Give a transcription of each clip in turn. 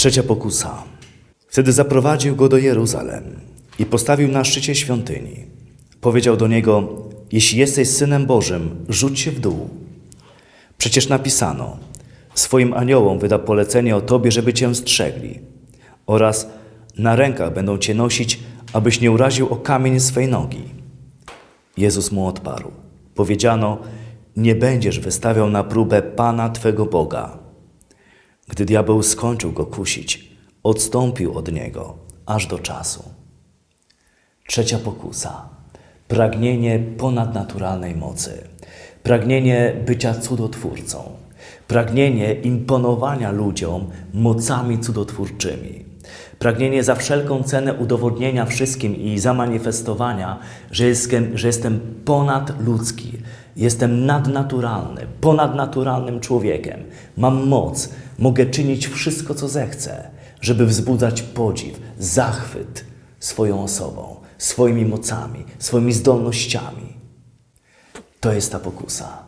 Trzecia pokusa. Wtedy zaprowadził go do Jeruzalem i postawił na szczycie świątyni. Powiedział do niego: Jeśli jesteś synem Bożym, rzuć się w dół. Przecież napisano: Swoim aniołom wyda polecenie o tobie, żeby cię strzegli, oraz na rękach będą cię nosić, abyś nie uraził o kamień swej nogi. Jezus mu odparł: Powiedziano: Nie będziesz wystawiał na próbę Pana twego Boga. Gdy diabeł skończył go kusić, odstąpił od niego aż do czasu. Trzecia pokusa. Pragnienie ponadnaturalnej mocy. Pragnienie bycia cudotwórcą. Pragnienie imponowania ludziom mocami cudotwórczymi. Pragnienie za wszelką cenę udowodnienia wszystkim i zamanifestowania, że jestem, że jestem ponadludzki, jestem nadnaturalny, ponadnaturalnym człowiekiem. Mam moc, mogę czynić wszystko, co zechcę, żeby wzbudzać podziw, zachwyt swoją osobą, swoimi mocami, swoimi zdolnościami. To jest ta pokusa,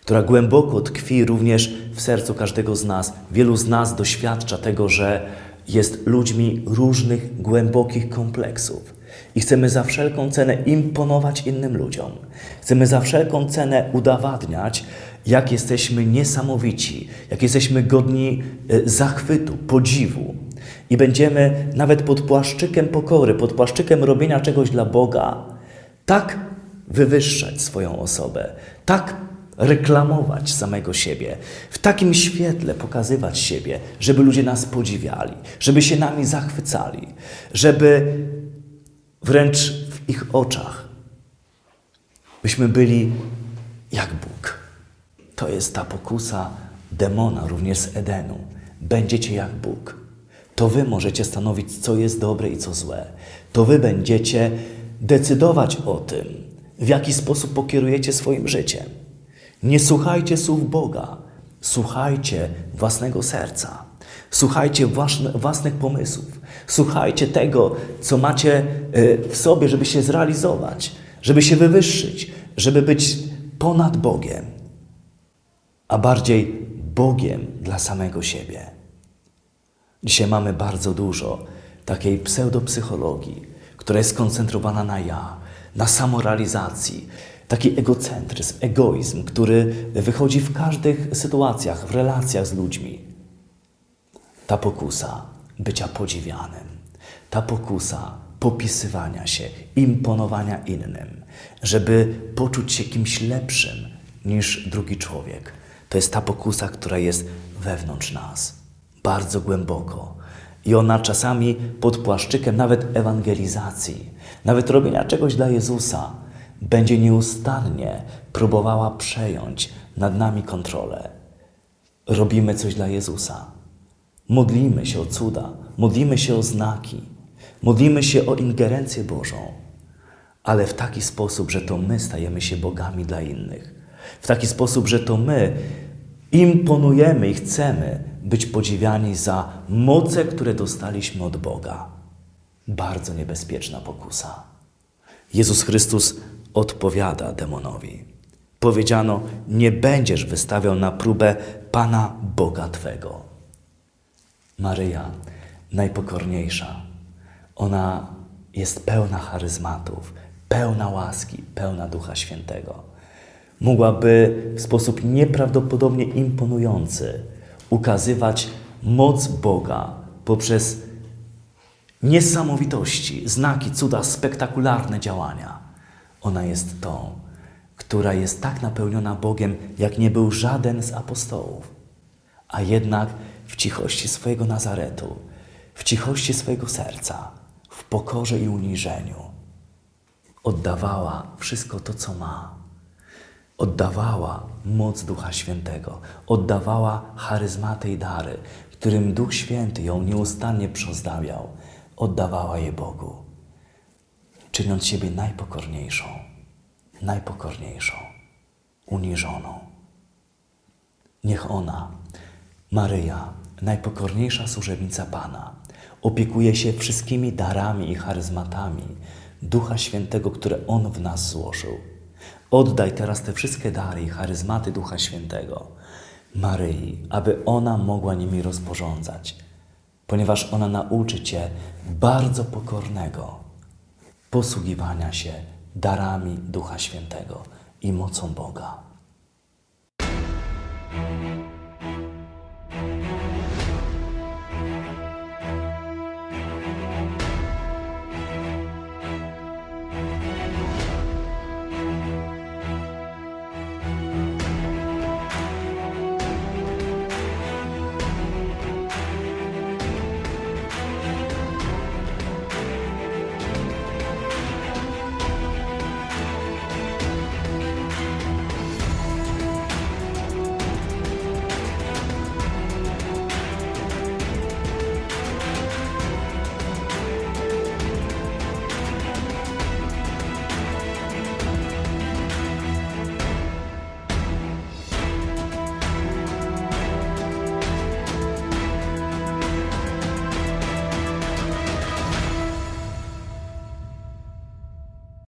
która głęboko tkwi również w sercu każdego z nas. Wielu z nas doświadcza tego, że jest ludźmi różnych głębokich kompleksów. I chcemy za wszelką cenę imponować innym ludziom. Chcemy za wszelką cenę udowadniać, jak jesteśmy niesamowici, jak jesteśmy godni e, zachwytu, podziwu. I będziemy nawet pod płaszczykiem pokory, pod płaszczykiem robienia czegoś dla Boga, tak wywyższać swoją osobę, tak reklamować samego siebie, w takim świetle pokazywać siebie, żeby ludzie nas podziwiali, żeby się nami zachwycali, żeby wręcz w ich oczach byśmy byli jak Bóg. To jest ta pokusa demona również z Edenu. Będziecie jak Bóg. To wy możecie stanowić, co jest dobre i co złe. To wy będziecie decydować o tym, w jaki sposób pokierujecie swoim życiem. Nie słuchajcie słów Boga, słuchajcie własnego serca. Słuchajcie własne, własnych pomysłów. Słuchajcie tego, co macie e, w sobie, żeby się zrealizować, żeby się wywyższyć, żeby być ponad Bogiem, a bardziej Bogiem dla samego siebie. Dzisiaj mamy bardzo dużo takiej pseudopsychologii, która jest skoncentrowana na ja, na samorealizacji, taki egocentryzm, egoizm, który wychodzi w każdych sytuacjach, w relacjach z ludźmi. Ta pokusa bycia podziwianym, ta pokusa popisywania się, imponowania innym, żeby poczuć się kimś lepszym niż drugi człowiek. To jest ta pokusa, która jest wewnątrz nas, bardzo głęboko. I ona czasami pod płaszczykiem nawet ewangelizacji, nawet robienia czegoś dla Jezusa, będzie nieustannie próbowała przejąć nad nami kontrolę. Robimy coś dla Jezusa. Modlimy się o cuda, modlimy się o znaki, modlimy się o ingerencję Bożą, ale w taki sposób, że to my stajemy się bogami dla innych. W taki sposób, że to my imponujemy i chcemy być podziwiani za moce, które dostaliśmy od Boga. Bardzo niebezpieczna pokusa. Jezus Chrystus odpowiada demonowi. Powiedziano: Nie będziesz wystawiał na próbę Pana Boga Twego. Maryja, najpokorniejsza, ona jest pełna charyzmatów, pełna łaski, pełna Ducha Świętego. Mogłaby w sposób nieprawdopodobnie imponujący ukazywać moc Boga poprzez niesamowitości, znaki, cuda, spektakularne działania. Ona jest tą, która jest tak napełniona Bogiem, jak nie był żaden z apostołów. A jednak w cichości swojego Nazaretu, w cichości swojego serca, w pokorze i uniżeniu oddawała wszystko to, co ma. Oddawała moc Ducha Świętego, oddawała charyzmaty i dary, którym Duch Święty ją nieustannie przyozdabiał. Oddawała je Bogu czyniąc siebie najpokorniejszą, najpokorniejszą, uniżoną. Niech ona, Maryja, najpokorniejsza służebnica Pana, opiekuje się wszystkimi darami i charyzmatami Ducha Świętego, które On w nas złożył. Oddaj teraz te wszystkie dary i charyzmaty Ducha Świętego Maryi, aby ona mogła nimi rozporządzać, ponieważ ona nauczy Cię bardzo pokornego posługiwania się darami Ducha Świętego i mocą Boga.